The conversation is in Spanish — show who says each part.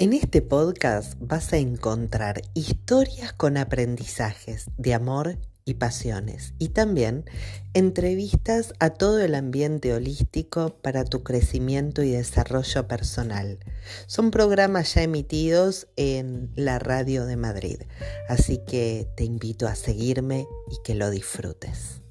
Speaker 1: En este podcast vas a encontrar historias con aprendizajes de amor y pasiones y también entrevistas a todo el ambiente holístico para tu crecimiento y desarrollo personal. Son programas ya emitidos en la radio de Madrid, así que te invito a seguirme y que lo disfrutes.